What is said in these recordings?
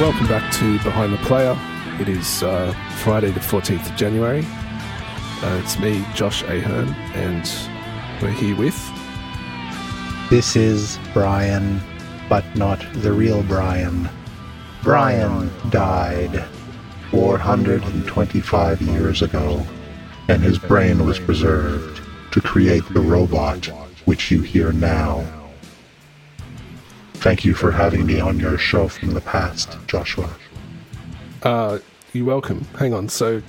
welcome back to Behind the Player. It is uh, Friday, the 14th of January. Uh, it's me, Josh Ahern, and we're here with. This is Brian, but not the real Brian. Brian died 425 years ago, and his brain was preserved to create the robot which you hear now. Thank you for having me on your show from the past, Joshua. Uh, you're welcome. Hang on. So,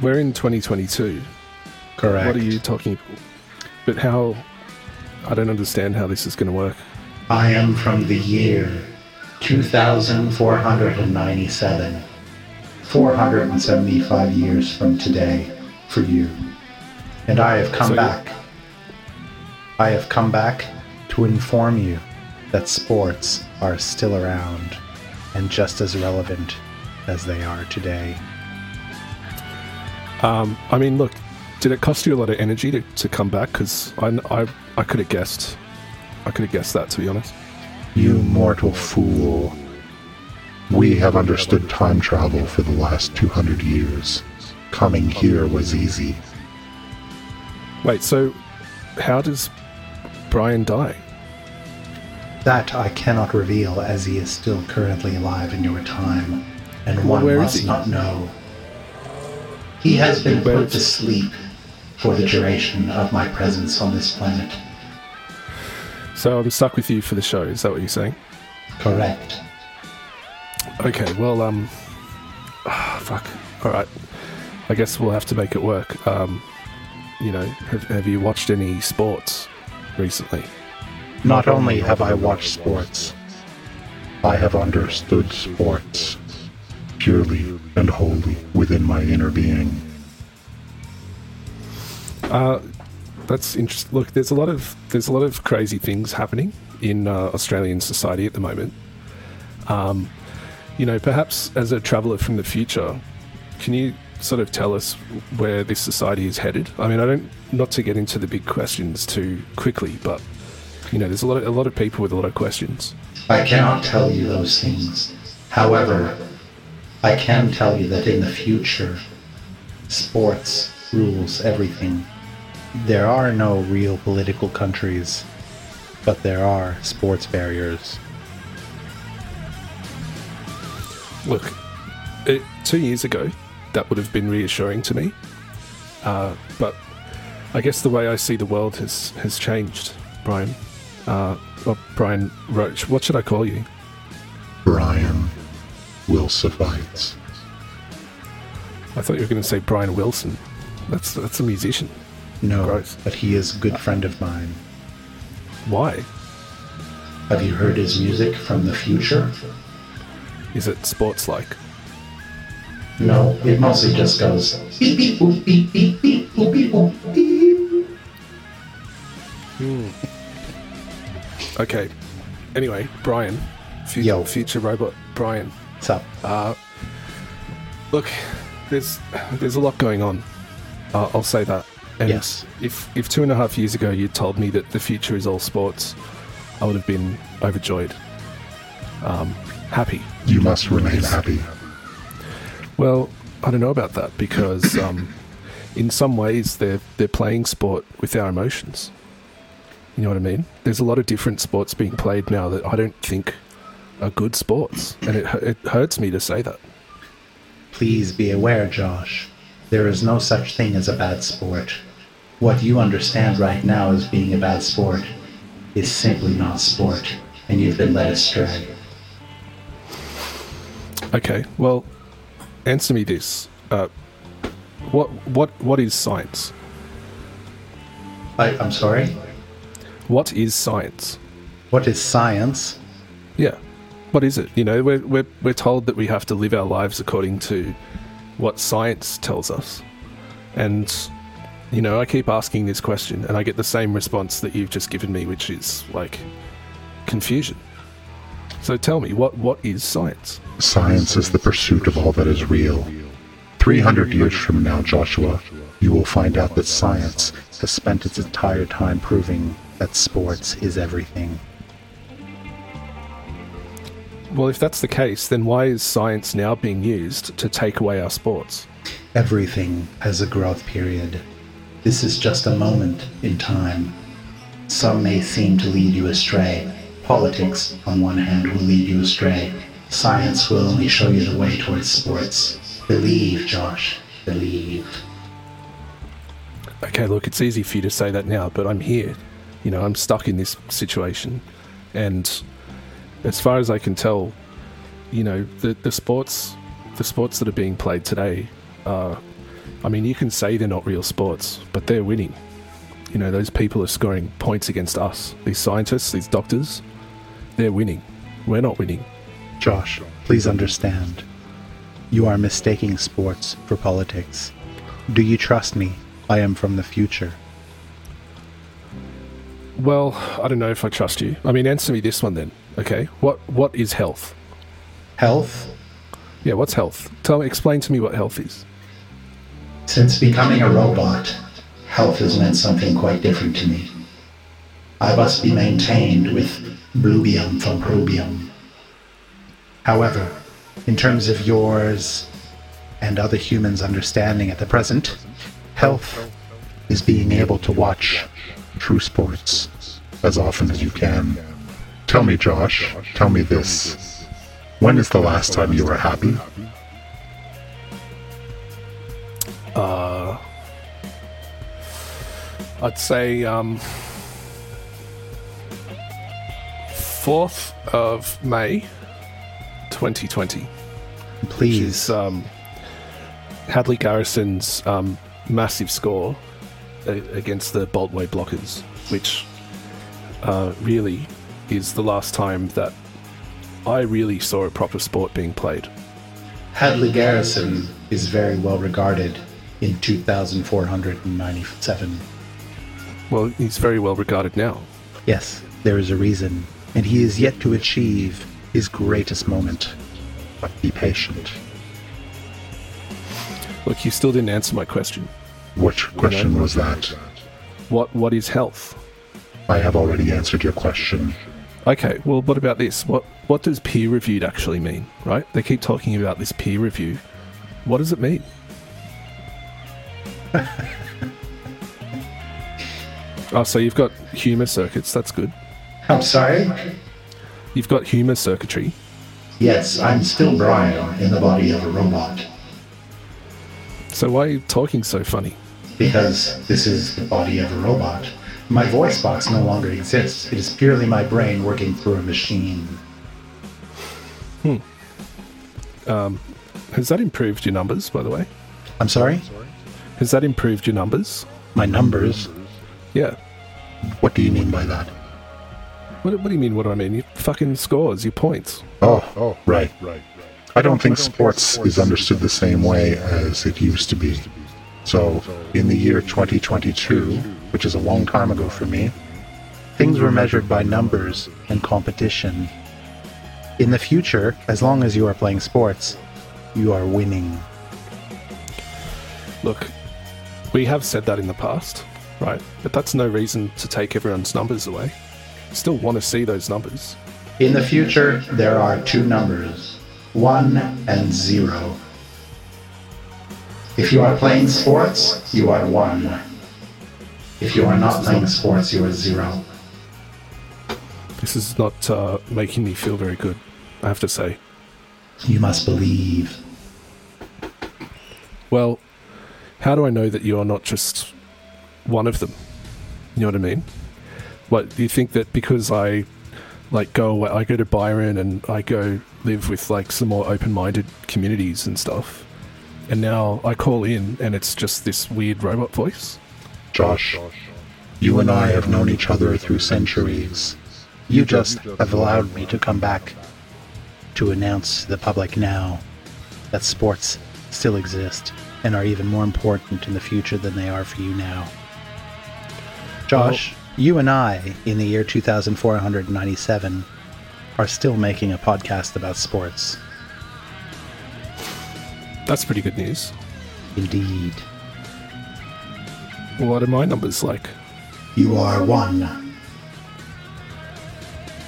we're in 2022. Correct. What are you talking about? But how. I don't understand how this is going to work. I am from the year 2497. 475 years from today for you. And I have come So back. I have come back to inform you that sports are still around and just as relevant as they are today. Um, I mean, look, did it cost you a lot of energy to, to come back? Because I, I, I could have guessed. I could have guessed that, to be honest. You mortal fool. We have understood time travel for the last 200 years. Coming here was easy. Wait, so how does Brian die? That I cannot reveal as he is still currently alive in your time, and one where must not know. He has been put to sleep for the duration of my presence on this planet. So I'm stuck with you for the show. Is that what you're saying? Correct. Okay, well, um, ah, fuck. All right. I guess we'll have to make it work. Um, you know, have, have you watched any sports recently? Not only have I watched sports, I have understood sports purely and wholly within my inner being. Uh, that's interesting. Look, there's a lot of there's a lot of crazy things happening in uh, Australian society at the moment. Um, you know, perhaps as a traveller from the future, can you sort of tell us where this society is headed? I mean, I don't not to get into the big questions too quickly, but you know, there's a lot of, a lot of people with a lot of questions. I cannot tell you those things. However, I can tell you that in the future, sports rules everything. There are no real political countries, but there are sports barriers. Look, it, two years ago, that would have been reassuring to me. Uh, but I guess the way I see the world has, has changed, Brian. Uh, well, Brian Roach. What should I call you? Brian will suffice. I thought you were going to say Brian Wilson. That's that's a musician. No, Gross. but he is a good friend of mine. Why? Have you heard his music from the future? Is it sports like? No, it mostly just goes beep beep boop beep beep beep boop beep boop beep. Okay. Anyway, Brian, future, Yo. future robot Brian. What's up? Uh, look, there's there's a lot going on. Uh, I'll say that. And Yes. if if two and a half years ago you told me that the future is all sports, I would have been overjoyed, um, happy. You must remain happy. Well, I don't know about that because um, in some ways they're they're playing sport with our emotions. You know what I mean? There's a lot of different sports being played now that I don't think are good sports, and it it hurts me to say that. Please be aware, Josh. There is no such thing as a bad sport. What you understand right now as being a bad sport is simply not sport, and you've been led astray. Okay, well, answer me this: uh, what what what is science? I, I'm sorry? What is science? What is science? Yeah, what is it? You know, we're we're we're told that we have to live our lives according to what science tells us, and you know, I keep asking this question, and I get the same response that you've just given me, which is like confusion. So tell me, what what is science? Science is the pursuit of all that is real. 300 years from now, Joshua, you will find out that science has spent its entire time proving that sports is everything. Well, if that's the case, then why is science now being used to take away our sports? Everything has a growth period. This is just a moment in time. Some may seem to lead you astray. Politics, on one hand, will lead you astray. Science will only show you the way towards sports. Believe, Josh. Believe. Okay, look, it's easy for you to say that now, but I'm here. You know, I'm stuck in this situation. And as far as I can tell, you know, the, the sports the sports that are being played today are I mean, you can say they're not real sports, but they're winning. You know, those people are scoring points against us. These scientists, these doctors, they're winning. We're not winning. Josh, please understand. You are mistaking sports for politics. Do you trust me? I am from the future. Well, I don't know if I trust you. I mean, answer me this one then. Okay, what what is health? Health? Yeah, what's health? Tell me, explain to me what health is. Since becoming a robot, health has meant something quite different to me. I must be maintained with bluebium from probium. However, in terms of yours and other humans' understanding at the present, health is being able to watch True sports. As often as you can. Tell me, Josh, tell me this. When is the last time you were happy? Uh, I'd say um, 4th of May 2020, which Please. is um, Hadley Garrison's um, massive score against the Boltway Blockers, which uh, really is the last time that I really saw a proper sport being played. Hadley Garrison is very well regarded in 2497. Well, he's very well regarded now. Yes, there is a reason, and he is yet to achieve his greatest moment. But be patient. Look, you still didn't answer my question. Which question was that? What What is health? I have already answered your question. Okay, well, what about this? What What does peer reviewed actually mean? Right? They keep talking about this peer review. What does it mean? oh, so you've got humor circuits. That's good. I'm sorry? You've got humor circuitry. Yes, I'm still Brian in the body of a robot. So why are you talking so funny? Because this is the body of a robot. My voice box no longer exists. It is purely my brain working through a machine. Hmm. Um, has that improved your numbers, by the way? I'm sorry? Has that improved your numbers? My numbers? Yeah. What do you mean by that? What, what do you mean? What do I mean? Your fucking scores, your points. Oh, oh, right, right. I don't think sports is understood the same way as it used to be. So, in the year 2022, which is a long time ago for me, Things were measured by numbers and competition. In the future, as long as you are playing sports, you are winning. Look, we have said that in the past, right? But that's no reason to take everyone's numbers away. Still want to see those numbers. In the future, there are two numbers one and zero. If you are playing sports, you are one. If you are not playing sports, you are zero. This is not uh, making me feel very good, I have to say. You must believe. Well, how do I know that you're not just one of them? You know what I mean? What do you think that because I like go away, I go to Byron and I go live with like some more open-minded communities and stuff, and now I call in and it's just this weird robot voice? Josh, you and I have known each other through centuries. You just have allowed me to come back to announce to the public now that sports still exist and are even more important in the future than they are for you now. Josh, you and I, in the year 2497, are still making a podcast about sports. That's pretty good news. Indeed. What are my numbers like? You are one.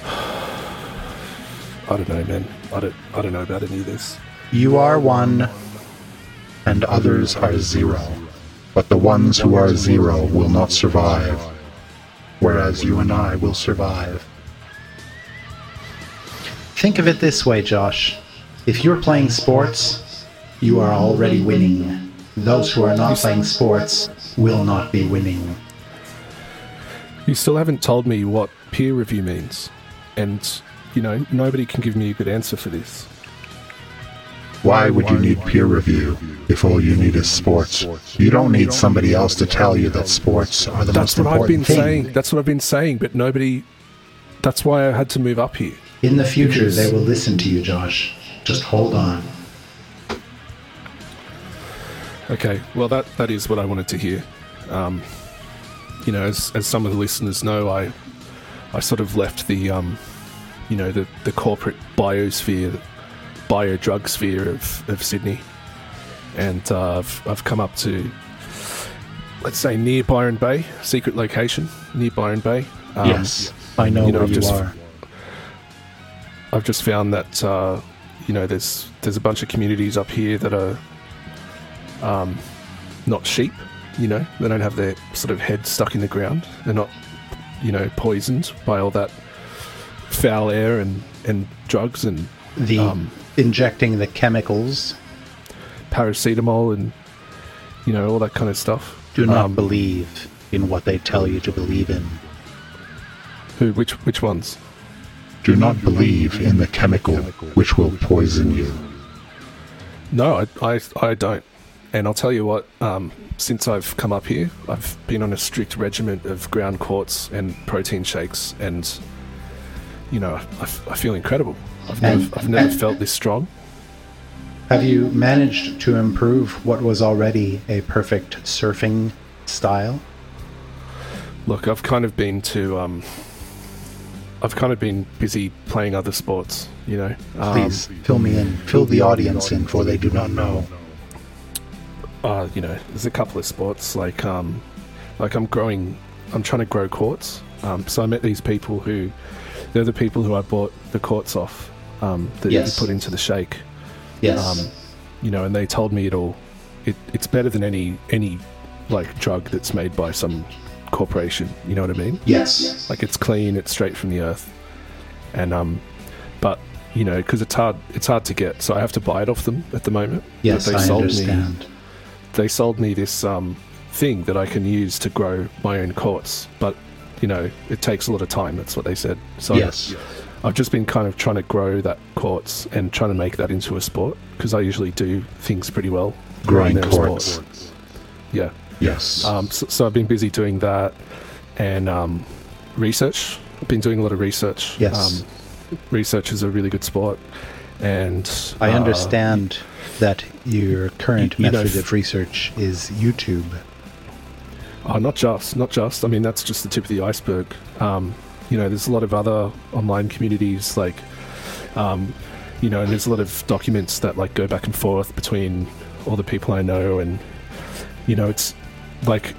I, don't know, man. I don't I don't know about any of this. You are one. and others are zero. But the ones who are zero will not survive, whereas you and I will survive. Think of it this way, Josh. If you're playing sports, you are already winning. Those who are not playing sports will not be winning. You still haven't told me what peer review means, and you know nobody can give me a good answer for this. Why would you need peer review if all you need is sports? You don't need somebody else to tell you that sports are the That's most what I've been thing. saying. That's what I've been saying, but nobody. That's why I had to move up here. In the future, they will listen to you, Josh. Just hold on. Okay, well that that is what I wanted to hear. Um, you know, as as some of the listeners know, I I sort of left the um, you know the the corporate biosphere, bio drug sphere of, of Sydney, and uh, I've I've come up to let's say near Byron Bay, secret location near Byron Bay. Um, yes, I know you know, where I've you just- are. I've just found that uh, you know there's there's a bunch of communities up here that are um, not sheep. You know, they don't have their sort of head stuck in the ground. They're not you know poisoned by all that foul air and and drugs and The um, injecting the chemicals. paracetamol and you know all that kind of stuff. Do not Um, believe in what they tell you to believe in. Who? Which? Which ones? Do not believe in the chemical which will poison you. No, I, I, I don't. And I'll tell you what, um, since I've come up here, I've been on a strict regiment of ground quartz and protein shakes, and, you know, I, I feel incredible. I've never, I've never and- felt this strong. Have you managed to improve what was already a perfect surfing style? Look, I've kind of been to, um, I've kind of been busy playing other sports, you know. Um, Please fill me in. Fill the audience in, for they do not know. uh, you know, there's a couple of sports like um, like I'm growing, I'm trying to grow quartz. Um, so I met these people who, they're the people who I bought the quartz off um, that Yes. you put into the shake. Yes. Um, you know, and they told me it'll, it, it's better than any any like drug that's made by some corporation. You know what I mean? yes. Like it's clean, it's straight from the earth, and um, but you know, because it's hard, it's hard to get, so I have to buy it off them at the moment. But Yes, they I sold me understand. they sold me this um, thing that I can use to grow my own quartz, but you know it takes a lot of time. That's what they said. So Yes. I've just been kind of trying to grow that quartz and trying to make that into a sport because I usually do things pretty well. Growing quartz. Yeah. Yes. Um, so, so I've been busy doing that and um, research. I've been doing a lot of research. Yes. Um, research is a really good sport, and I uh, understand that your current you know, method f- of research is YouTube. Oh, not just, not just. I mean, that's just the tip of the iceberg. Um, you know, there's a lot of other online communities, like, um, you know, and there's a lot of documents that like go back and forth between all the people I know, and you know, it's like,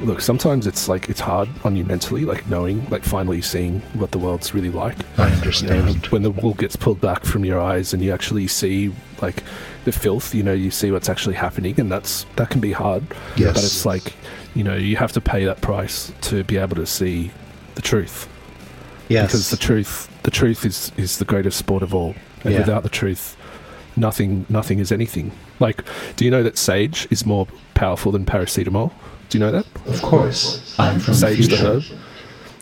look, sometimes it's like it's hard on you mentally, like knowing, like finally seeing what the world's really like. I understand. when the wool gets pulled back from your eyes and you actually see like the filth, you know, you see what's actually happening, and that's that can be hard. Yes. But it's like, you know, you have to pay that price to be able to see the truth. Yes. Because the truth, the truth is is the greatest sport of all. And Yeah. without the truth, nothing nothing is anything. Like, do you know that sage is more powerful than paracetamol? Do you know that? of course, I'm from Sage the future. herb.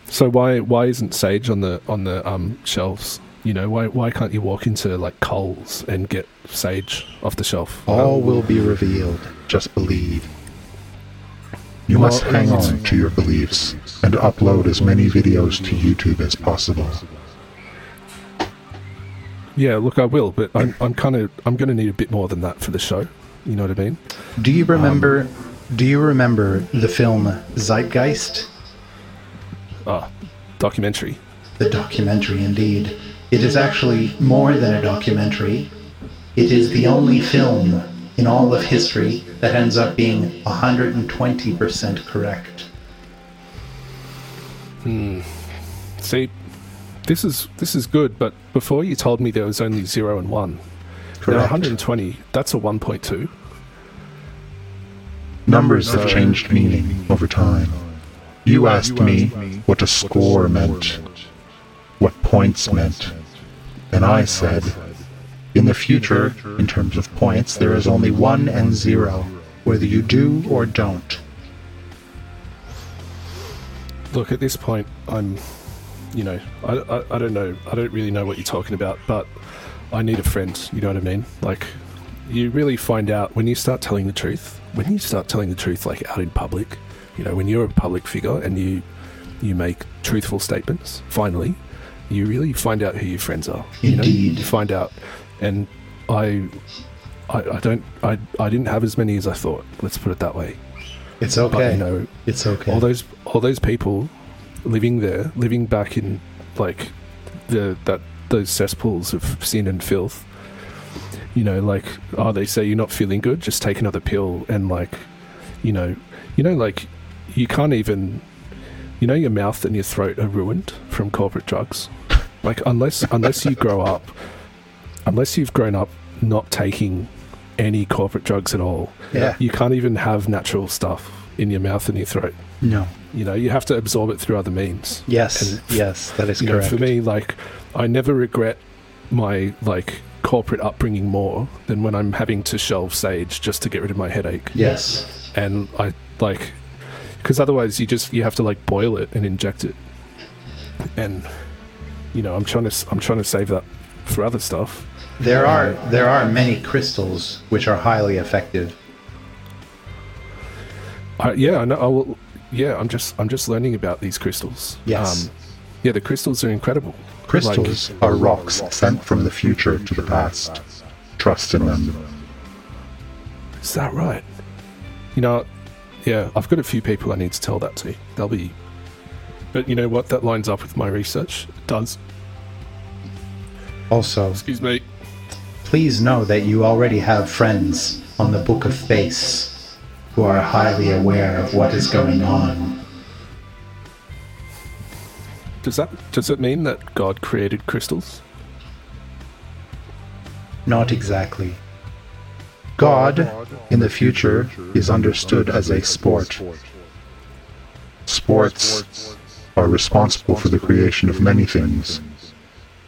So why why isn't sage on the on the um, shelves? You know why why can't you walk into like Coles and get sage off the shelf? All will be revealed. Just believe. You must hang on to your beliefs and upload as many videos to YouTube as possible. Yeah, look, I will, but I'm I'm kind of I'm going to need a bit more than that for the show. You know what I mean? Do you remember? do you remember the film Zeitgeist? Ah, documentary. The documentary, indeed. It is actually more than a documentary. It is the only film in all of history that ends up being 120% correct. Hmm. See, this is this is good, but before you told me there was only zero and one. Now Correct. 120, that's a 1.2. Numbers have changed meaning over time. You asked me what a score meant, what points meant, and I said, in the future, in terms of points, there is only one and zero, whether you do or don't. Look, at this point, I'm, you know, I, I, I don't know, I don't really know what you're talking about, but I need a friend, you know what I mean? Like, you really find out when you start telling the truth, when you start telling the truth, like out in public, you know, when you're a public figure and you, you make truthful statements, finally, you really find out who your friends are. You know, Indeed. you find out, and I, I, I don't, I, I didn't have as many as I thought. Let's put it that way. It's But okay. you know, it's okay. all those all those people living there, living back in like the that those cesspools of sin and filth. You know, like oh, they say you're not feeling good, just take another pill, and like, you know, you know, like you can't even, you know, your mouth and your throat are ruined from corporate drugs. Like unless unless you grow up, unless you've grown up not taking any corporate drugs at all, yeah. you can't even have natural stuff in your mouth and your throat. No. You know, you have to absorb it through other means. Yes. And, yes. That is You know, correct. for me, like, I never regret my like corporate upbringing more than when I'm having to shelve sage just to get rid of my headache. Yes. And I like because otherwise you just you have to like boil it and inject it. And you know, I'm trying to I'm trying to save that for other stuff. There are there are many crystals which are highly effective. I, yeah, I know. I will, yeah, I'm just I'm just learning about these crystals. Yes. Um, yeah, the crystals are incredible. Crystals are rocks sent from the future to the past. Trust in them. Is that right? You know, yeah, I've got a few people I need to tell that to. They'll be. But you know what? That lines up with my research. It does. Also, Excuse me. please know that you already have friends on the Book of Face who are highly aware of what is going on. Does that does it mean that God created crystals? Not exactly. God, In the future, is understood as a sport. Sports are responsible for the creation of many things,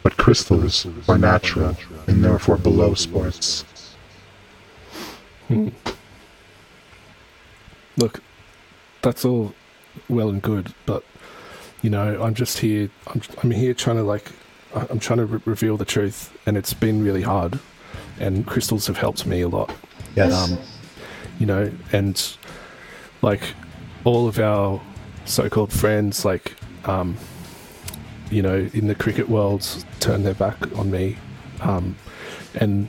but crystals are natural and therefore below sports. Hmm. Look, that's all well and good, but you know, I'm just here. I'm I'm here trying to like, I'm trying to re- reveal the truth, and it's been really hard. And crystals have helped me a lot. yes, um, you know, and like all of our so-called friends, like, um, you know, in the cricket world, turn their back on me, um, and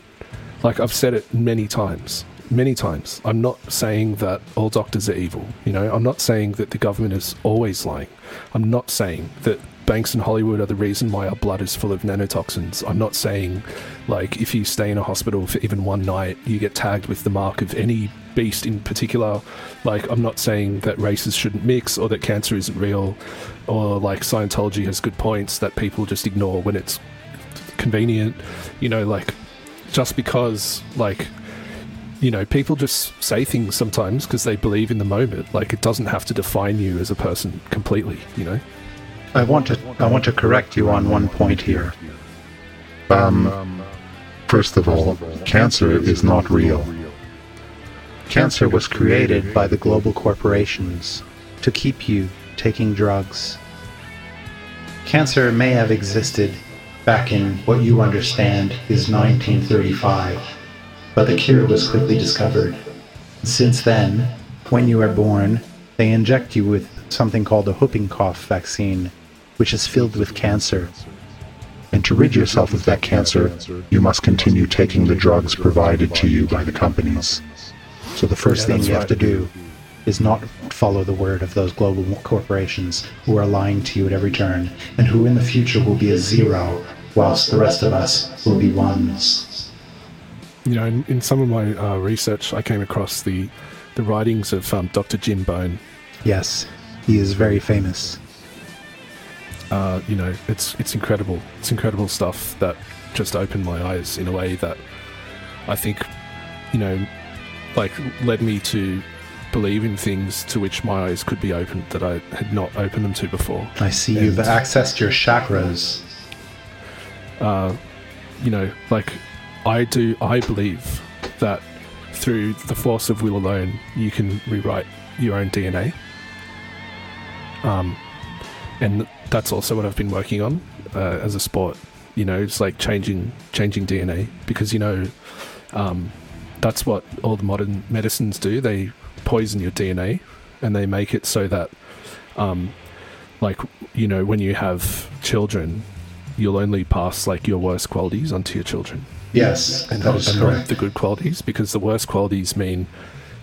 like I've said it many times, many times. I'm not saying that all doctors are evil. You know, I'm not saying that the government is always lying. I'm not saying that banks in Hollywood are the reason why our blood is full of nanotoxins. I'm not saying, like, if you stay in a hospital for even one night, you get tagged with the mark of any beast in particular. Like, I'm not saying that races shouldn't mix or that cancer isn't real or, like, Scientology has good points that people just ignore when it's convenient. You know, like, just because, like, you know, people just say things sometimes because they believe in the moment. Like, it doesn't have to define you as a person completely, you know? I want to I want to correct you on one point here. Um, first of all, cancer is not real. Cancer was created by the global corporations to keep you taking drugs. Cancer may have existed back in what you understand is 1935, but the cure was quickly discovered. Since then, when you are born, they inject you with something called a whooping cough vaccine, which is filled with cancer. And to rid yourself of that cancer, you must continue taking the drugs provided to you by the companies. So the first thing you have to do is not follow the word of those global corporations who are lying to you at every turn and who in the future will be a zero whilst the rest of us will be ones. You know, in, in some of my uh, research, I came across the, the writings of um, Dr. Jim Bone. Yes, he is very famous. uh, you know, it's it's incredible. It's incredible stuff that just opened my eyes in a way that I think, you know, like led me to believe in things to which my eyes could be opened that I had not opened them to before. I see you've And- accessed your chakras. uh, you know, like I do, I believe that through the force of will alone, you can rewrite your own DNA. Um, and that's also what I've been working on uh, as a sport. You know, it's like changing changing DNA because you know um, that's what all the modern medicines do. They poison your DNA and they make it so that, um, like, you know, when you have children, you'll only pass like your worst qualities onto your children Yes, and, that is and not correct. the good qualities because the worst qualities mean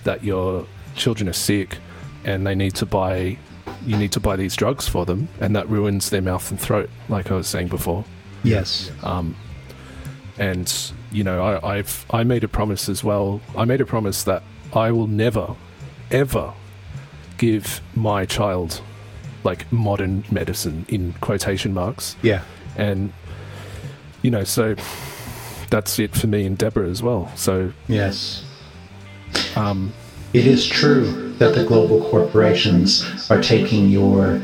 that your children are sick and they need to buy you need to buy these drugs for them and that ruins their mouth and throat like i was saying before Yes. um, and you know I, i've i made a promise as well i made a promise that i will never ever give my child like modern medicine in quotation marks Yeah. and you know so that's it for me and deborah as well so Yes. um, It is true that the global corporations are taking your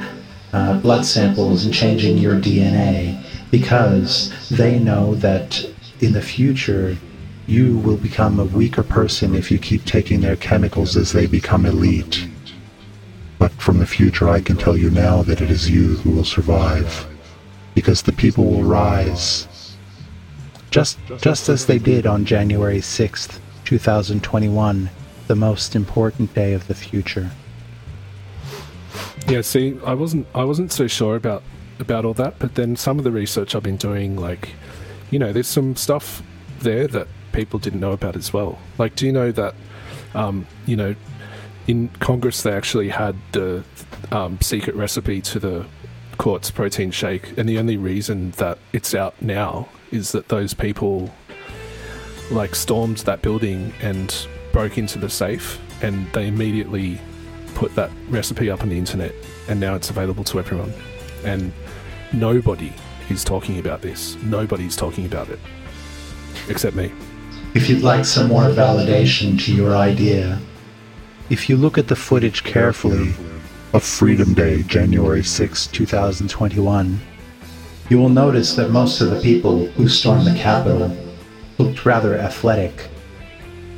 uh, blood samples and changing your DNA because they know that in the future you will become a weaker person if you keep taking their chemicals as they become elite. But from the future, I can tell you now that it is you who will survive, because the people will rise. Just, just as they did on January 6th, 2021, the most important day of the future. yeah see i wasn't i wasn't so sure about about all that but then some of the research i've been doing like you know there's some stuff there that people didn't know about as well like do you know that um, you know in congress they actually had the um, secret recipe to the quartz protein shake and the only reason that it's out now is that those people like stormed that building and broke into the safe and they immediately put that recipe up on the internet and now it's available to everyone. And nobody is talking about this. Nobody's talking about it. Except me. If you'd like some more validation to your idea, if you look at the footage carefully Of Freedom Day, January 6, 2021, you will notice that most of the people who stormed the Capitol looked rather athletic.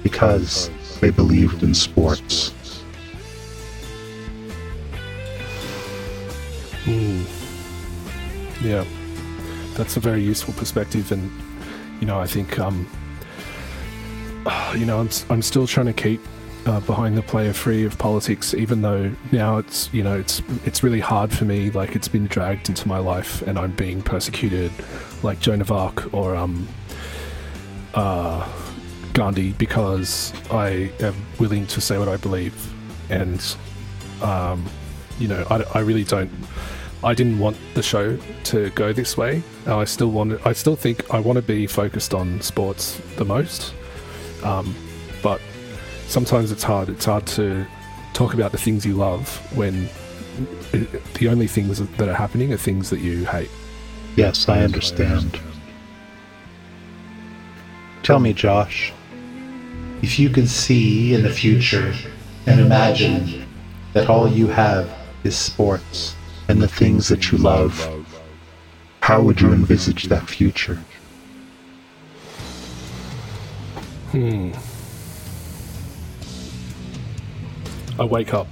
because they believed in sports. yeah that's a very useful perspective and you know i think um you know i'm, I'm still trying to keep uh, behind the player free of politics even though now it's you know it's it's really hard for me like it's been dragged into my life and i'm being persecuted like joan of arc or um uh gandhi because i am willing to say what i believe and um you know i, I really don't I didn't want the show to go this way. I still want. I still think I want to be focused on sports the most. Um, but sometimes it's hard. It's hard to talk about the things you love when it, the only things that are happening are things that you hate. Yes, I understand. Tell me, Josh, if you could see in the future and imagine that all you have is sports And the things that you love, how would you envisage that future? Hmm. I wake up.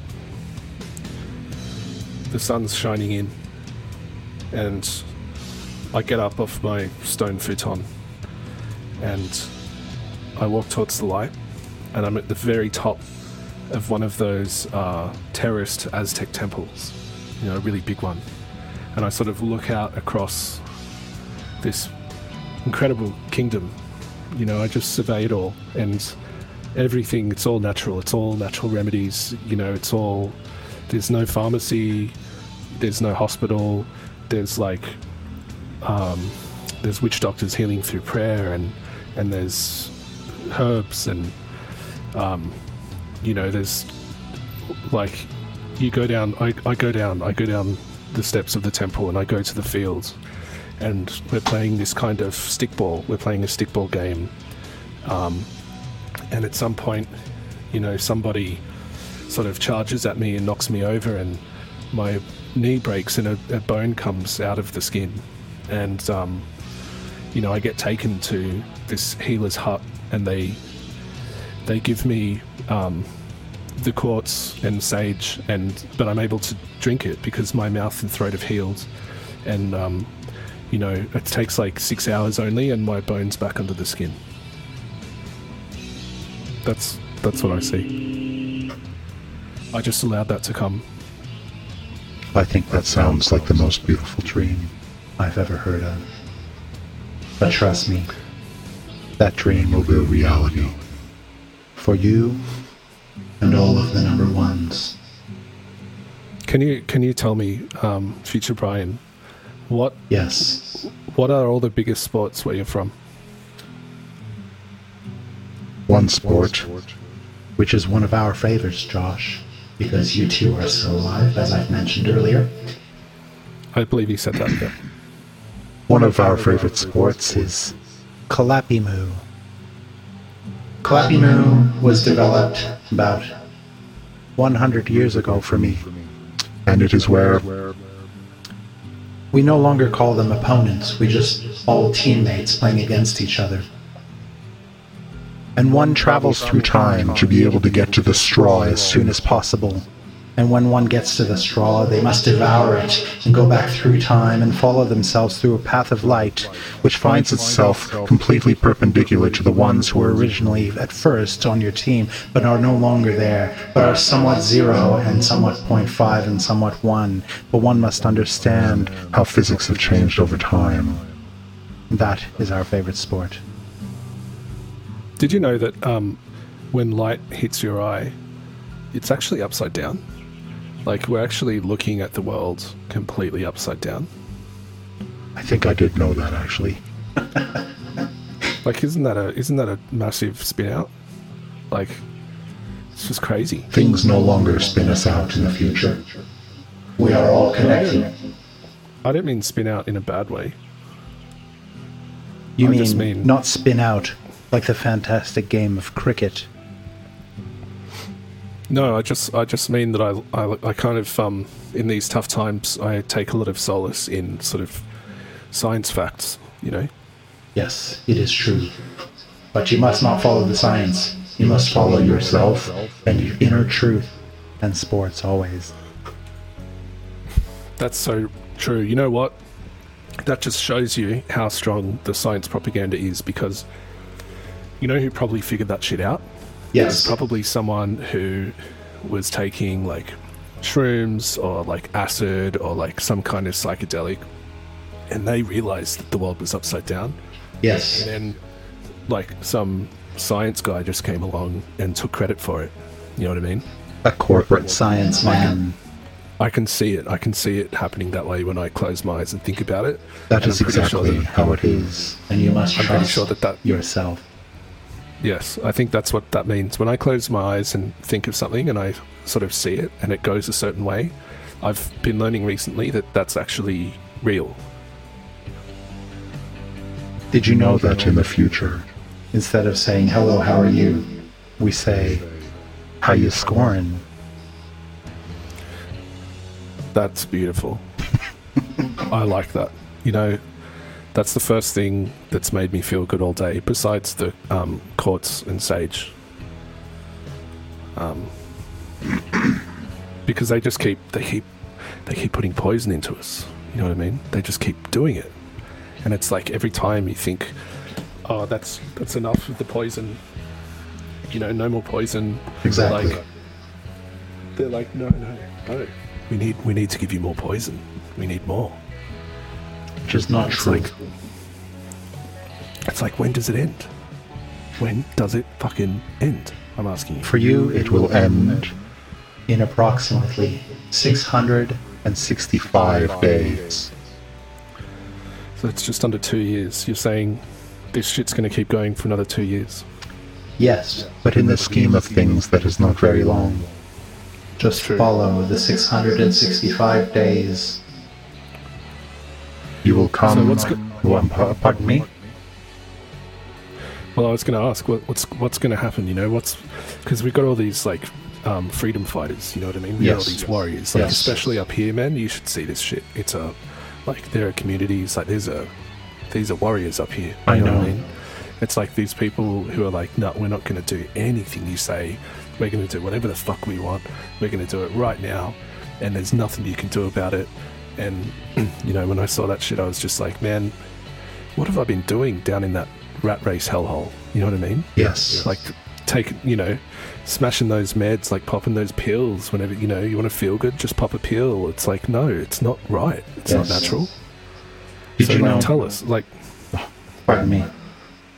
The sun's shining in, and I get up off my stone futon, and I walk towards the light, and I'm at the very top of one of those uh, terraced Aztec temples, you know, a really big one, and I sort of look out across this incredible kingdom. You know, I just survey it all. And everything, it's all natural. It's all natural remedies. You know, it's all, there's no pharmacy, there's no hospital, there's like, um, there's witch doctors healing through prayer and, and there's herbs and, um, you know, there's like, you go down, I, I go down, I go down the steps of the temple and I go to the fields, and we're playing this kind of stickball. We're playing a stickball game, um, and at some point, you know, somebody sort of charges at me and knocks me over, and my knee breaks and a, a bone comes out of the skin, and um, you know, I get taken to this healer's hut, and they they give me um, the quartz and sage, and but I'm able to drink it because my mouth and throat have healed, and um, you know, it takes like six hours only, and my bones back under the skin. That's that's what I see. I just allowed that to come. I think that sounds like the most beautiful dream I've ever heard of. But trust me, That dream will be a reality. for you and all of the number ones, Can you can you tell me, um, future Brian, what yes, what are all the biggest sports where you're from? One sport, which is one of our favorites, Josh, because you two are still alive, as I've mentioned earlier. I believe you said that. Yeah. one of our favorite sports is Kalapimu. Kalapimu was developed about 100 years ago for me. and it is where We no longer call them opponents, we just all teammates playing against each other. And one travels through time to be able to get to the straw as soon as possible. And when one gets to the straw, they must devour it and go back through time and follow themselves through a path of light, which finds itself completely perpendicular to the ones who were originally at first on your team, but are no longer there, but are somewhat zero and somewhat 0.5 and somewhat 1. But one must understand how physics have changed over time. that is our favorite sport. Did you know that um, when light hits your eye, it's actually upside down? Like we're actually looking at the world completely upside down. I think I did know that actually. Like, isn't that a isn't that a massive spin out? Like, it's just crazy. Things no longer spin us out in the future. We are all connected. I don't mean spin out in a bad way. You I mean, just mean- not spin out like the fantastic game of cricket? No, I just I just mean that I I, I kind of um in these tough times I take a lot of solace in sort of science facts. You know. Yes, it is true. But you must not follow the science. You must follow yourself and your inner truth. And sports always. That's so true. You know what? That just shows you how strong the science propaganda is because you know who probably figured that shit out? Yes. Probably someone who was taking like shrooms or like acid or like some kind of psychedelic and they realized that the world was upside down. Yes. And then like some science guy just came along and took credit for it. You know what I mean? A corporate science man. I can see it. I can see it happening that way when I close my eyes and think about it. That And is I'm sure exactly that- how it is. And you must I'm pretty trust sure that that yourself. Yes, I think that's what that means. When I close my eyes and think of something and I sort of see it and it goes a certain way, I've been learning recently that that's actually real. Did you Know that in the future, instead of saying hello, how are you, we say, how you scoring? That's beautiful. I like that. You know, that's the first thing that's made me feel good all day, besides the um, quartz and sage. Um, because they just keep they keep they keep putting poison into us. You know what I mean? They just keep doing it, and it's like every time you think, "Oh, that's that's enough of the poison." You know, no more poison. Exactly. Like, they're like, no, no, no. We need we need to give you more poison. We need more. Which is not It's true. like it's like when does it end? When does it fucking end? I'm asking you. For you, it will end in approximately 665 days. So it's just under two years. You're saying this shit's going to keep going for another two years. Yes, But in the scheme of things, that is not very long. just follow the 665 days You will come. So what's go- pa- pardon me? Well, I was going to ask what, what's what's going to happen. You know, what's because we've got all these like um, freedom fighters. You know what I mean? We got all these warriors. Like Yes. especially up here, man. You should see this shit. It's a like there are communities like there's a these are warriors up here. I what know. I mean? It's like these people who are like, no, we're not going to do anything you say. We're going to do whatever the fuck we want. We're going to do it right now, and there's nothing you can do about it. And you know, when I saw that shit, I was just like, man, what have I been doing down in that rat race hellhole? You know what I mean? Yes. Like, take you know, smashing those meds, like popping those pills whenever you know you want to feel good. Just pop a pill. It's like, no, it's not right. It's not natural. Did so you like, know? tell us, like, Pardon me.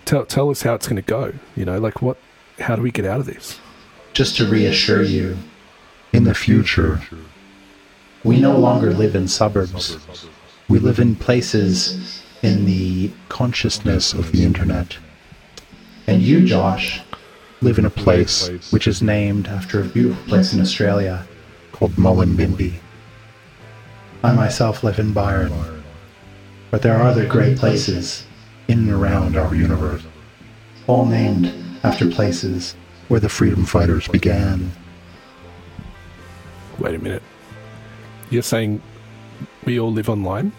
tell tell us how it's going to go. You know, like what? How do we get out of this? Just to reassure you, In the future, we no longer live in suburbs. We live in places in the consciousness of the internet. And you, Josh, live in a place which is named after a beautiful place in Australia. called Mullumbimby. I myself live in Byron. But there are other great places in and around our universe, all named after places where the freedom fighters began. Wait a minute. You're saying we all live online?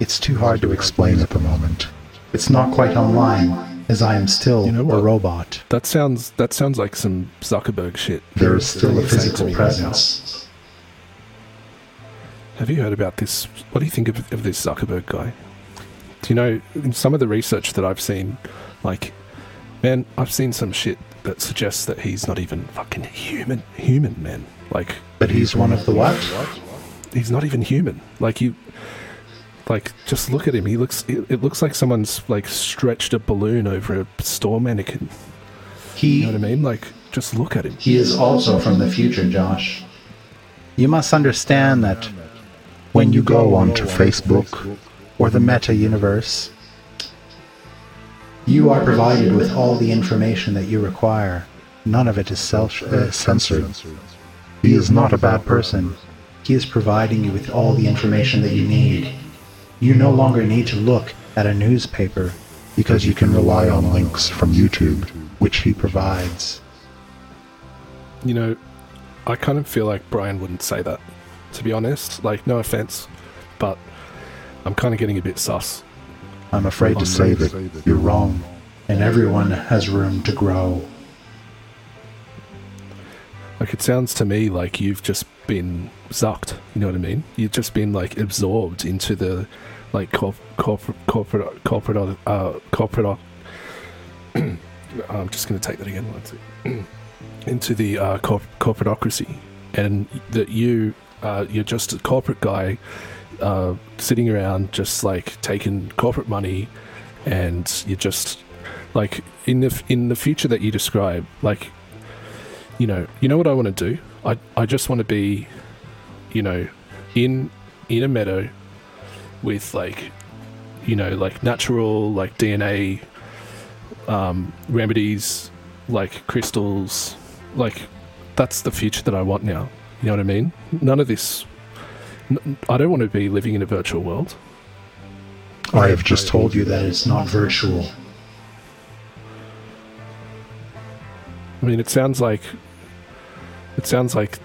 It's too hard to explain at the moment. It's not quite online, as I am still You know a robot. That sounds that sounds like some Zuckerberg shit. There is Still a physical presence. Have you heard about this? What do you think of, of this Zuckerberg guy? Do you know in some of the research that I've seen, like, man, I've seen some shit that suggests that he's not even fucking human, human, man. Like, But he's one of the what? he's not even human. Like you, like just look at him. He looks. It, looks like someone's like stretched a balloon over a store mannequin. He You know what I mean? Like, just look at him. He is also from the future, Josh. You must understand that when you go onto Facebook or the meta universe, you are provided with all the information that you require. None of it is self uh, censored. He is not a bad person. He is providing you with all the information that you need. You no longer need to look at a newspaper because you can rely on links from YouTube. which he provides. You know, I kind of feel like Brian wouldn't say that. To be honest, like, no offense, but I'm kind of getting a bit sus. I'm afraid to say that you're wrong, and everyone has room to grow. Like, it sounds to me like you've just been zucked. You know what I mean? You've just been like absorbed into the like corp- corporate corporate corporate uh, corporate. I'm just going to take that again. Into the uh, corp- corporateocracy, and that you uh, you're just a corporate guy uh, sitting around just like taking corporate money, and you're just like in the in the future that you describe, like you know, you know what I want to do? I I just want to be, you know, in in a meadow with like, you know, like natural like DNA um, remedies, like crystals, like that's the future that I want now. You know what I mean? None of this. n- I don't want to be living in a virtual world. I have just told you that that it's not virtual. I mean, it sounds like it sounds like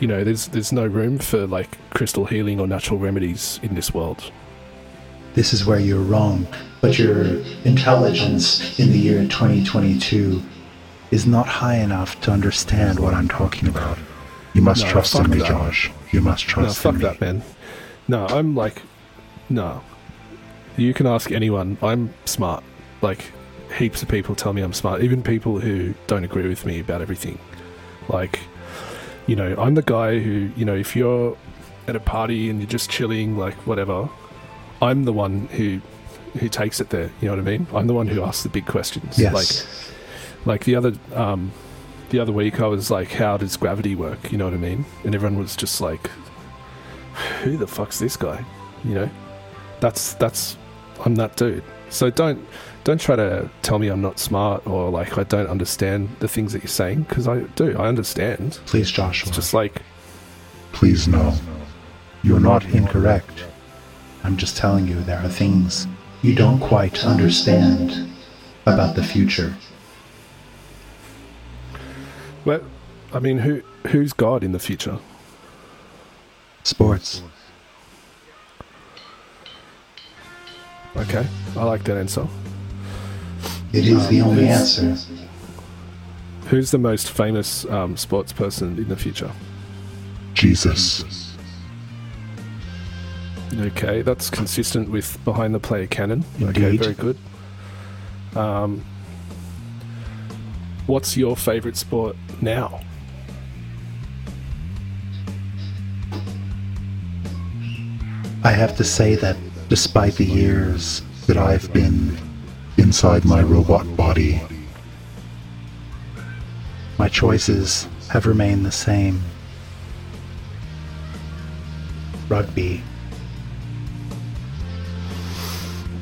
you know, there's there's no room for like crystal healing or natural remedies in this world. This is where you're wrong, but your intelligence in the year 2022 is not high enough to understand what I'm talking about. You must No, trust in me, that. Josh. You must No, trust fuck in me. that, man. No, I'm like, no. You can ask anyone. I'm smart. Like, heaps of people tell me I'm smart. Even people who don't agree with me about everything. Like, you know, I'm the guy who, you know, if you're at a party and you're just chilling, like whatever, I'm the one who who takes it there. You know what I mean? I'm the one who asks the big questions. Yes. Like, like the other um, the other week, I was like, "How does gravity work?" You know what I mean? And everyone was just like, "Who the fuck's this guy?" You know, that's that's I'm that dude. So don't don't try to tell me I'm not smart or like I don't understand the things that you're saying because I do. I understand. Please, Joshua. It's just like Please no. You're not incorrect. I'm just telling you there are things you don't quite understand about the future. Well, I mean, who who's God in the future? Sports. Okay, I like that answer. It is the only answer. Who's the most famous um, sports person in the future? Jesus. Okay, that's consistent with behind the player canon. Okay, very good. Um, what's your favorite sport now? I have to say that despite the years That I've been inside my robot body. my choices have remained the same. Rugby.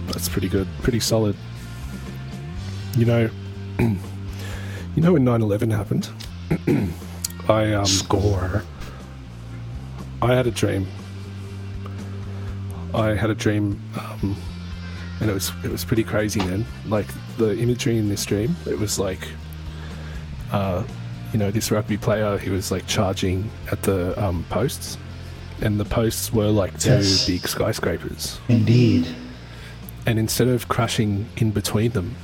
That's pretty good, pretty solid. You know, you know when 9/11 happened, I um, Score. I had a dream. I had a dream, um, and it was it was pretty crazy, Then, Like the imagery in this dream, it was like, uh, you know, this rugby player. He was like charging at the um, posts, and the posts were like two Yes. big skyscrapers. Indeed. And instead of crashing in between them,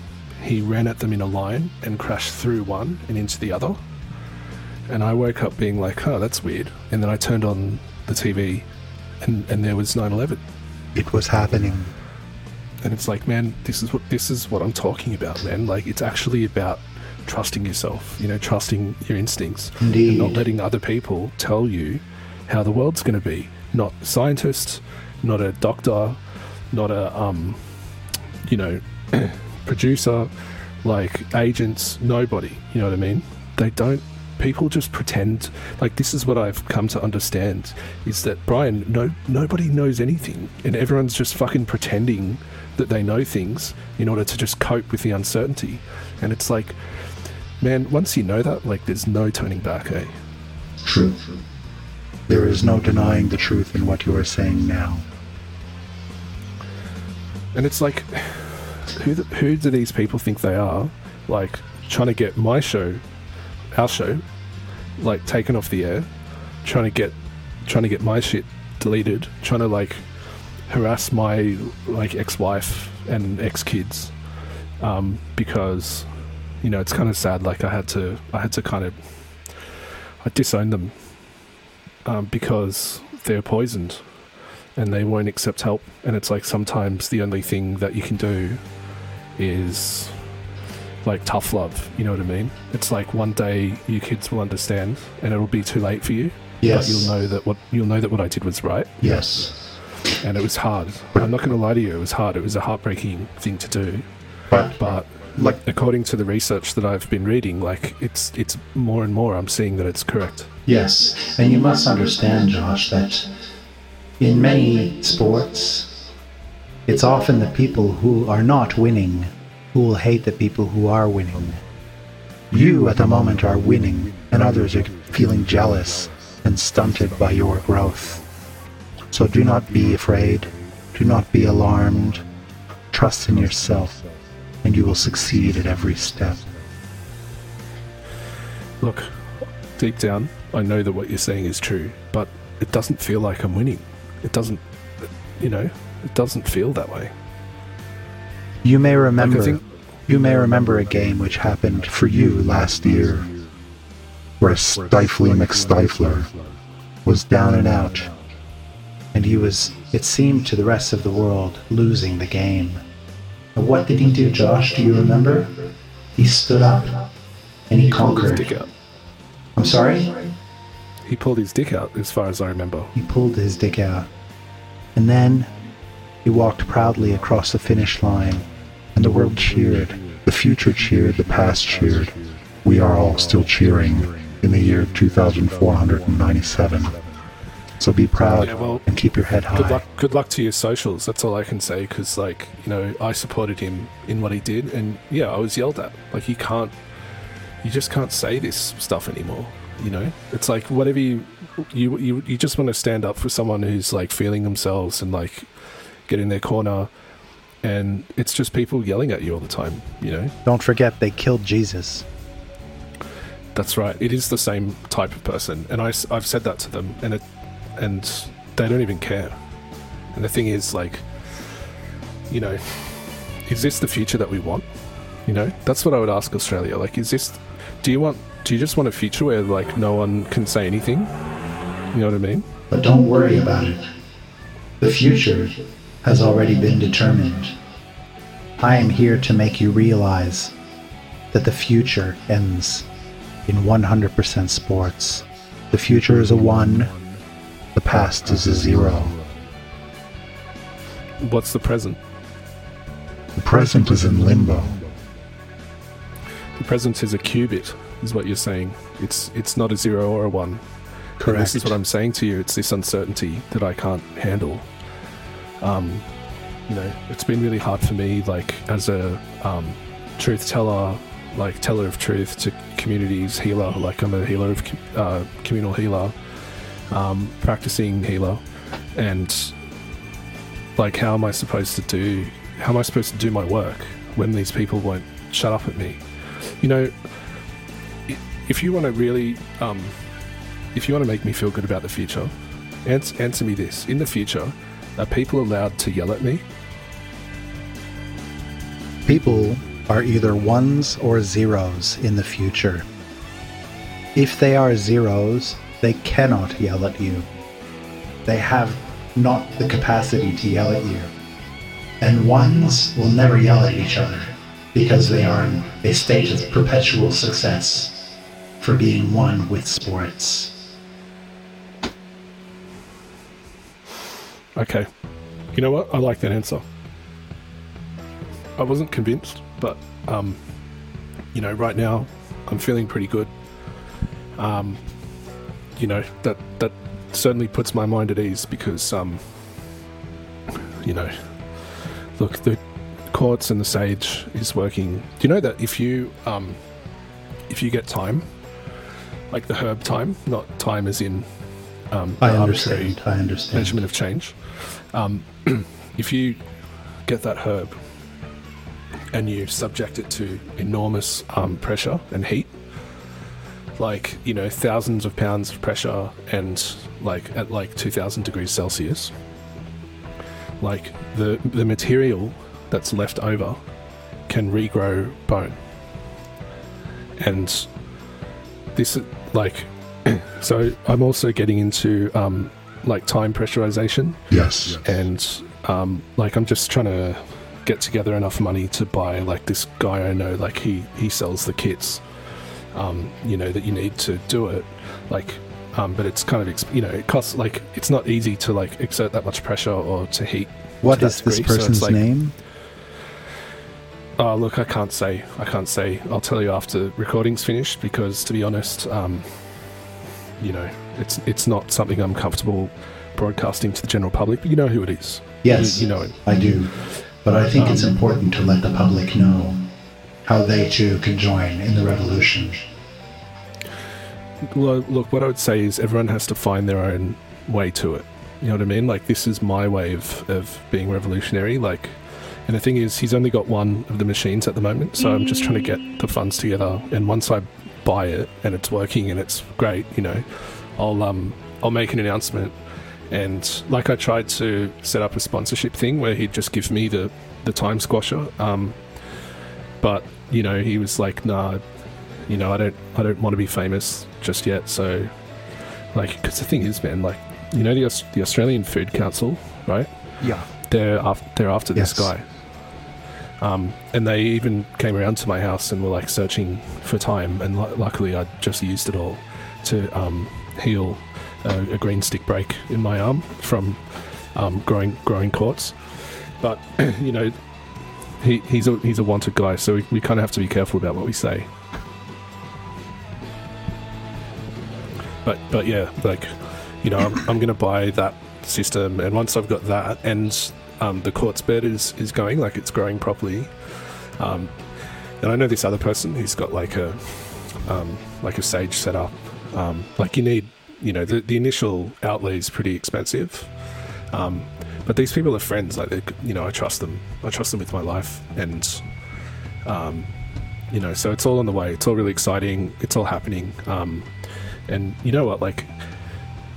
he ran at them in a line and crashed through one and into the other. And I woke up being like, oh, that's weird. And then I turned on the TV and, and there was 9 11. It was happening. And it's like, man, this is what this is what I'm talking about, man. Like it's actually about trusting yourself, you know, trusting your instincts. Indeed. And not letting other people tell you how the world's gonna be. Not a scientist, not a doctor, not a um you know, producer, like agents, nobody. You know what I mean? They don't. People just pretend. Like this is what I've come to understand is that Brian, no, nobody knows anything, and everyone's just fucking pretending that they know things in order to just cope with the uncertainty. And it's like, man, once you know that, like, there's no turning back, eh? True. There is no denying the truth in what you are saying now. And it's like, who who do these people think they are? Like trying to get my show, our show, like taken off the air, trying to get trying to get my shit deleted, trying to like harass my like ex-wife and ex-kids, um, because you know it's kind of sad. Like I had to I had to kind of I disowned them um, because they're poisoned and they won't accept help. And it's like sometimes the only thing that you can do is like tough love. You know what I mean? It's like one day you kids will understand, and it'll be too late for you. Yes. But you'll know that what you'll know that what I did was right, Yes. and it was hard. I'm not going to lie to you; it was hard. It was a heartbreaking thing to do, But but like according to the research that I've been reading, like it's it's more and more I'm seeing that it's correct. Yes. And you must understand, Josh, that in many sports, it's often the people who are not winning who will hate the people who are winning. You at the moment are winning, and others are feeling jealous and stunted by your growth. So do not be afraid, do not be alarmed. Trust in yourself, and you will succeed at every step. Look, deep down, I know that what you're saying is true, but it doesn't feel like I'm winning. It doesn't, you know, it doesn't feel that way. You may remember. think- you may remember a game which happened for you last year. where Stifling McStifler Was down and out, and he was. It seemed to the rest of the world losing the game. And what did he do, Josh? Do you remember? He stood up and he Pulled his dick conquered. out. I'm sorry. He pulled his dick out, as far as I remember. He pulled his dick out, and then he walked proudly across the finish line, and the world cheered. The future cheered, the past cheered. We are all still cheering in the year 2497. So be proud Yeah, well, and keep your head Good high. luck. Good luck to your socials. That's all I can say. Because, like, you know, I supported him in what he did, and yeah, I was yelled at. Like, you can't, you just can't say this stuff anymore. You know, it's like whatever you, you, you, you just want to stand up for someone who's like feeling themselves and like, get in their corner, and it's just people yelling at you all the time. You know, Don't forget they killed Jesus. that's right. It is the same type of person, and I, have said that to them, and it, and they don't even care. And the thing is, like, you know, is this the future that we want? You know, that's what I would ask Australia. Like, is this? Do you want? Do you just want a future where like no one can say anything? You know what I mean? But don't worry about it. The future has already been determined. I am here to make you realize that the future ends in 100% sports. The future is a 1, the past is a 0. What's the present? The present is in limbo. The present is a qubit, is what you're saying. It's it's not a zero or a one. And this is what I'm saying to you. It's this uncertainty that I can't handle. Um, you know, it's been really hard for me, like as a um, truth teller, like teller of truth to communities, healer. Like I'm a healer of uh, communal healer, um, practicing healer, and like how am I supposed to do? How am I supposed to do my work when these people won't shut up at me? You know, if you want to really, um, if you want to make me feel good about the future, ans- answer me this: In the future, are people allowed to yell at me? People are either ones or zeros in the future. If they are zeros, they cannot yell at you. They have not the capacity to yell at you. And ones will never yell at each other because they are in a state of perpetual success for being one with sports. Okay. You know what? I like that answer. I wasn't convinced, but um, you know, right now I'm feeling pretty good. Um, you know that that certainly puts my mind at ease because um, you know, look, the quartz and the sage is working. Do you know that if you um, if you get time, like the herb time, not time as in um, I understand. I understand. measurement of change. Um, if you get that herb and you subject it to enormous um, pressure and heat, like you know thousands of pounds of pressure and like at like 2000 degrees celsius like the the material that's left over can regrow bone. And this like so i'm also getting into um like time pressurization Yes. and um, like I'm just trying to get together enough money to buy like this guy I know like he he sells the kits um, you know that you need to do it like um, but it's kind of exp- you know it costs like it's not easy to like exert that much pressure or to heat What to is that this degree, so person's like- name? Oh, look, I can't say. I can't say. I'll tell you after recording's finished because, to be honest, um, you know, it's it's not something I'm comfortable broadcasting to the general public. But you know who it is. Yes, You, you know it. I do. But I think it's um, important to let the public know how they too can join in the revolution. Well, look, what I would say is everyone has to find their own way to it. You know what I mean? Like this is my way of, of being revolutionary. Like, and the thing is, he's only got one of the machines at the moment, so I'm just trying to get the funds together. And once I buy it and it's working and it's great, you know, I'll um I'll make an announcement. And like I tried to set up a sponsorship thing where he'd just give me the the time squasher. Um, but you know, he was like, nah, you know, I don't, I don't want to be famous just yet. So, like, because the thing is, man, like, you know, the Aus- the Australian Food Council, right? Yeah. They're after, they're after this guy. Um, and they even came around to my house and were like searching for time. And lu luckily, I just used it all to um, heal a, a green stick break in my arm from um, growing growing quartz. But you know, he, he's a he's a wanted guy, so we, we kind of have to be careful about what we say. But but yeah, like you know, I'm, I'm going to buy that system, and once I've got that, and um, the quartz bed is is going, like it's growing properly. Um, and I know this other person who's got like a um, like a sage setup. Um, like you need, you know, the the initial outlay is pretty expensive. Um, but these people are friends. Like, they, you know, I trust them. I trust them with my life, and um, you know, so it's all on the way. It's all really exciting. It's all happening. Um, and you know what? Like,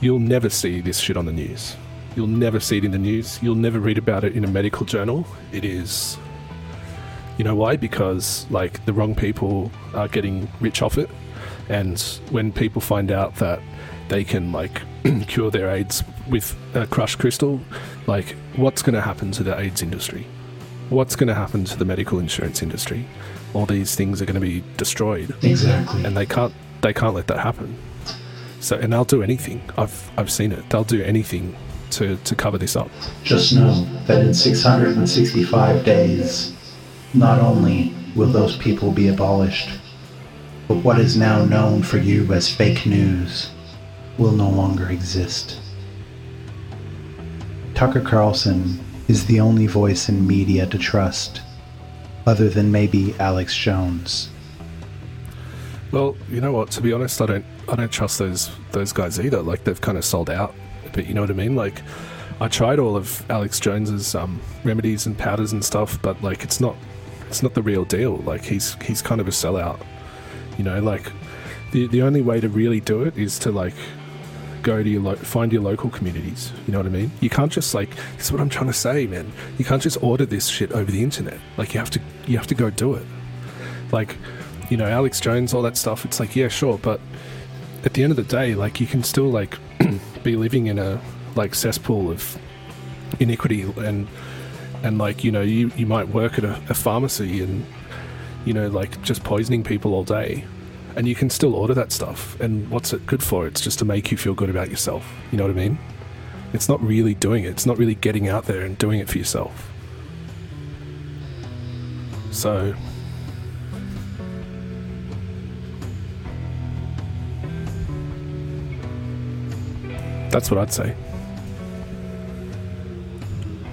you'll never see this shit on the news. You'll never see it in the news. You'll never read about it in a medical journal. It is. You know why? Because like the wrong people are getting rich off it, and when people find out that they can like cure their AIDS with a crushed crystal, like what's going to happen to the AIDS industry? What's going to happen to the medical insurance industry? All these things are going to be destroyed, Exactly. and they can't they can't let that happen. So, and they'll do anything. I've I've seen it. They'll do anything to to cover this up. Just know that in 665 days, not only will those people be abolished, but what is now known for you as fake news will no longer exist. Tucker Carlson is the only voice in media to trust, other than maybe Alex Jones. Well, you know what? To be honest, I don't I don't trust those those guys either. Like they've kind of sold out. But you know what I mean? Like I tried all of Alex Jones's um, remedies and powders and stuff, but like it's not it's not the real deal. Like he's he's kind of a sellout. You know, like the the only way to really do it is to like go to your lo- find your local communities. You know what I mean? You can't just like this is what I'm trying to say, man. You can't just order this shit over the internet. Like you have to you have to go do it. Like you know, Alex Jones, all that stuff. It's like yeah, sure, but at the end of the day, like you can still like be living in a like cesspool of iniquity and and like you know you you might work at a, a pharmacy and you know like just poisoning people all day and you can still order that stuff and what's it good for? It's just to make you feel good about yourself. You know what i mean? It's not really doing it. It's not really getting out there and doing it for yourself. So that's what i'd say.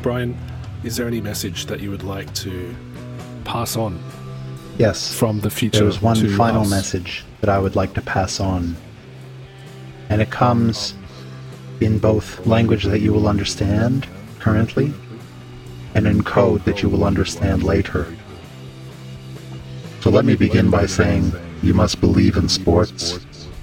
Brian is there any message that you would like to pass on Yes. from the future There was one final us? message that I would like to pass on. And it comes in both language that you will understand currently and in code that you will understand later. So let me begin by saying you must believe in sports.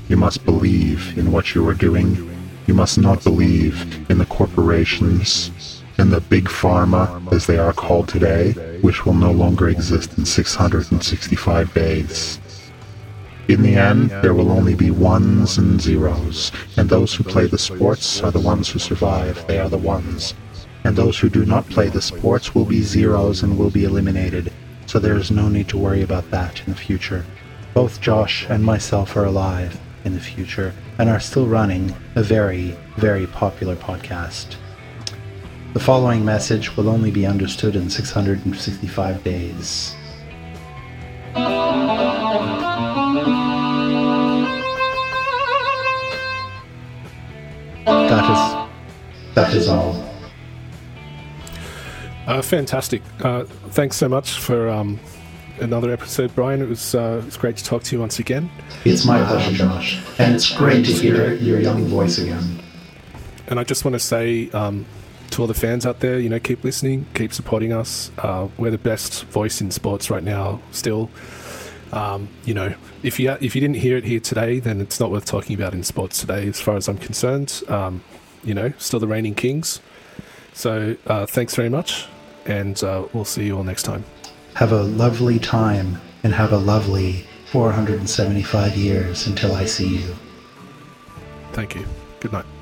You must believe in what you are doing. You must not believe in the corporations and the big pharma, as they are called today, which will no longer exist in 665 days. In the end, there will only be ones and zeros, and those who play the sports are the ones who survive. They are the ones. And those who do not play the sports will be zeros and will be eliminated, so there is no need to worry about that in the future. Both Josh and myself are alive in the future and are still running a very, very popular podcast. The following message will only be understood in 665 days. That is that is all. Uh, fantastic. Uh, thanks so much for um, another episode, Brian. It was uh, it's great to talk to you once again. It's my pleasure, Josh, and it's great to hear your young voice again. And I just want to say um, to all the fans out there, you know, keep listening, keep supporting us. Uh, we're the best voice in sports right now, still. Um, you know, if you if you didn't hear it here today, then it's not worth talking about in sports today, as far as I'm concerned. Um, you know, still the reigning kings. So uh, thanks very much, and uh, we'll see you all next time. Have a lovely time and have a lovely 475 years until I see you. Thank you. Good night.